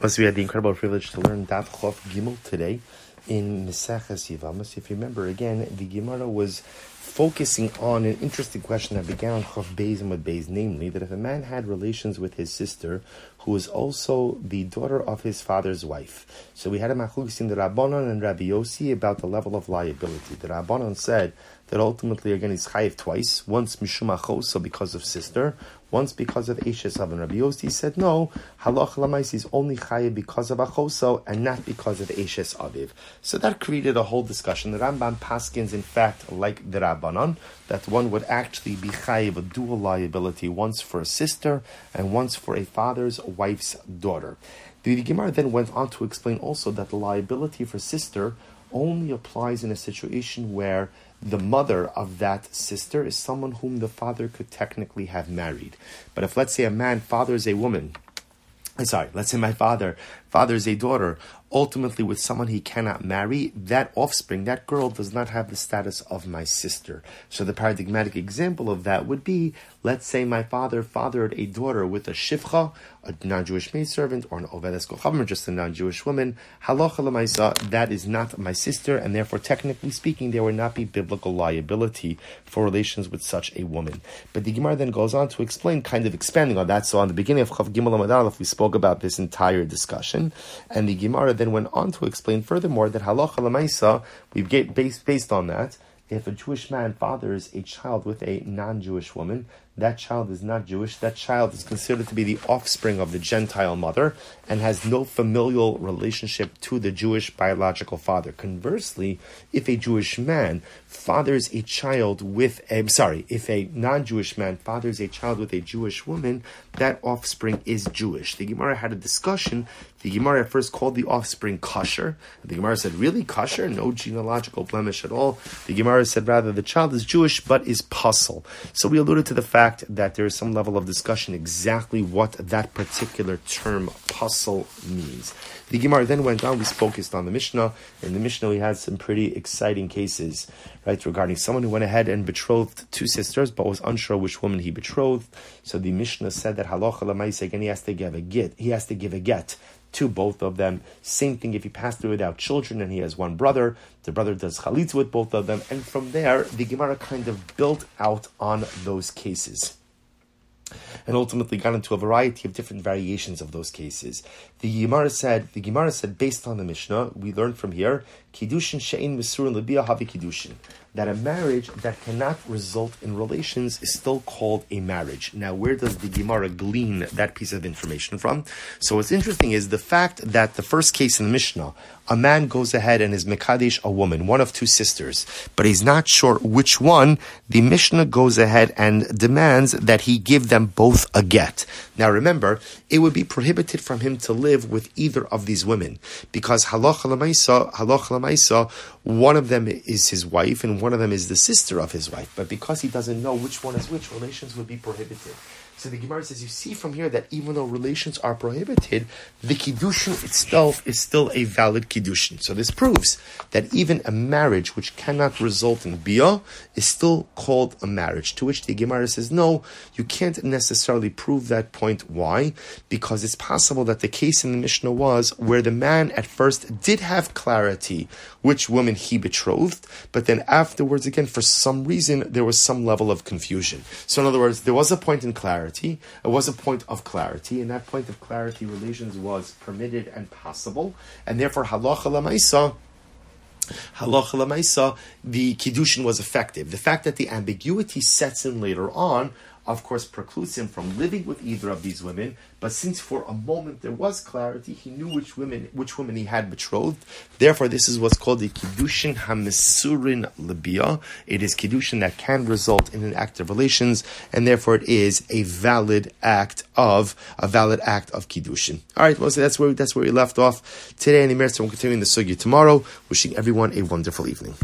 Plus, we had the incredible privilege to learn Daf Chof Gimel today in Meseches Yivamas. If you remember, again, the Gemara was focusing on an interesting question that began on Chof Beis amud Beis, namely that if a man had relations with his sister, who was also the daughter of his father's wife. So we had a machlukis in the Rabbanon and Rabbi Yossi about the level of liability. The Rabbanon said that ultimately again is chayiv twice, once mishum so because of sister, once because of Eshes Avon. Rabbi Yossi said, no, halach lamais is only chayiv because of Achoso and not because of Eshes Aviv. So that created a whole discussion. The Rambam Paskins, in fact, like the Rabbanon, that one would actually be chayiv a dual liability, once for a sister and once for a father's wife's daughter. The Gemara then went on to explain also that the liability for sister only applies in a situation where the mother of that sister is someone whom the father could technically have married. But if, let's say, a man fathers a woman, I'm sorry, let's say my father fathers a daughter, ultimately with someone he cannot marry, that offspring, that girl, does not have the status of my sister. So the paradigmatic example of that would be, let's say my father fathered a daughter with a shivcha, a non-Jewish maidservant, or an ovedes kochavim, just a non-Jewish woman. Halacha lemaisa, that is not my sister, and therefore, technically speaking, there would not be biblical liability for relations with such a woman. But the Gemara then goes on to explain, kind of expanding on that. So on the beginning of Chof Gimel Aleph, we spoke about this entire discussion, and the Gemara then went on to explain furthermore that halacha lemaisa, we get based based on that. If a Jewish man fathers a child with a non-Jewish woman, that child is not Jewish. That child is considered to be the offspring of the Gentile mother and has no familial relationship to the Jewish biological father. Conversely, if a Jewish man fathers a child with, a, sorry, if a non-Jewish man fathers a child with a Jewish woman, that offspring is Jewish. The Gemara had a discussion. The Gemara first called the offspring kosher. The Gemara said, really kosher? No genealogical blemish at all. The Gemara said, rather, the child is Jewish but is pasul. So we alluded to the fact fact that there is some level of discussion exactly what that particular term pasul means. The Gemara then went on, we focused on the Mishnah. In the Mishnah, we had some pretty exciting cases, right, regarding someone who went ahead and betrothed two sisters, but was unsure which woman he betrothed. So the Mishnah said that halacha lamaisa, again, he has to give a get, he has to give a get to both of them. Same thing if he passed away without children and he has one brother, the brother does chalitza with both of them, and from there the Gemara kind of built out on those cases and ultimately got into a variety of different variations of those cases. The Gemara said, the Gemara said, based on the Mishnah, we learn from here, kiddushin she'in misurin lebiyah havi kiddushin, that a marriage that cannot result in relations is still called a marriage. Now, where does the Gemara glean that piece of information from? So, what's interesting is the fact that the first case in the Mishnah, a man goes ahead and is Mekadesh a woman, one of two sisters, but he's not sure which one, the Mishnah goes ahead and demands that he give them both a get. Now remember, it would be prohibited from him to live with either of these women, because halach lamaisa, one of them is his wife and one of them is the sister of his wife. But because he doesn't know which one is which, relations would be prohibited. So the Gemara says, you see from here that even though relations are prohibited, the kiddushin itself is still a valid kiddushin. So this proves that even a marriage which cannot result in bia is still called a marriage. To which the Gemara says, no, you can't necessarily prove that point. Why? Because it's possible that the case in the Mishnah was where the man at first did have clarity which woman he betrothed, but then afterwards, again, for some reason, there was some level of confusion. So in other words, there was a point in clarity clarity. It was a point of clarity, and that point of clarity, relations was permitted and possible, and therefore halacha lamaisa. Halacha lamaisa, the kiddushin was effective. The fact that the ambiguity sets in later on of course, precludes him from living with either of these women. But since for a moment there was clarity, he knew which women which women he had betrothed. Therefore, this is what's called the kiddushin hamisurin lebiyah. It is kiddushin that can result in an act of relations, and therefore it is a valid act of a valid act of kiddushin. All right, well, so that's where that's where we left off today. In the Emerson, we're continuing the sugya tomorrow. Wishing everyone a wonderful evening.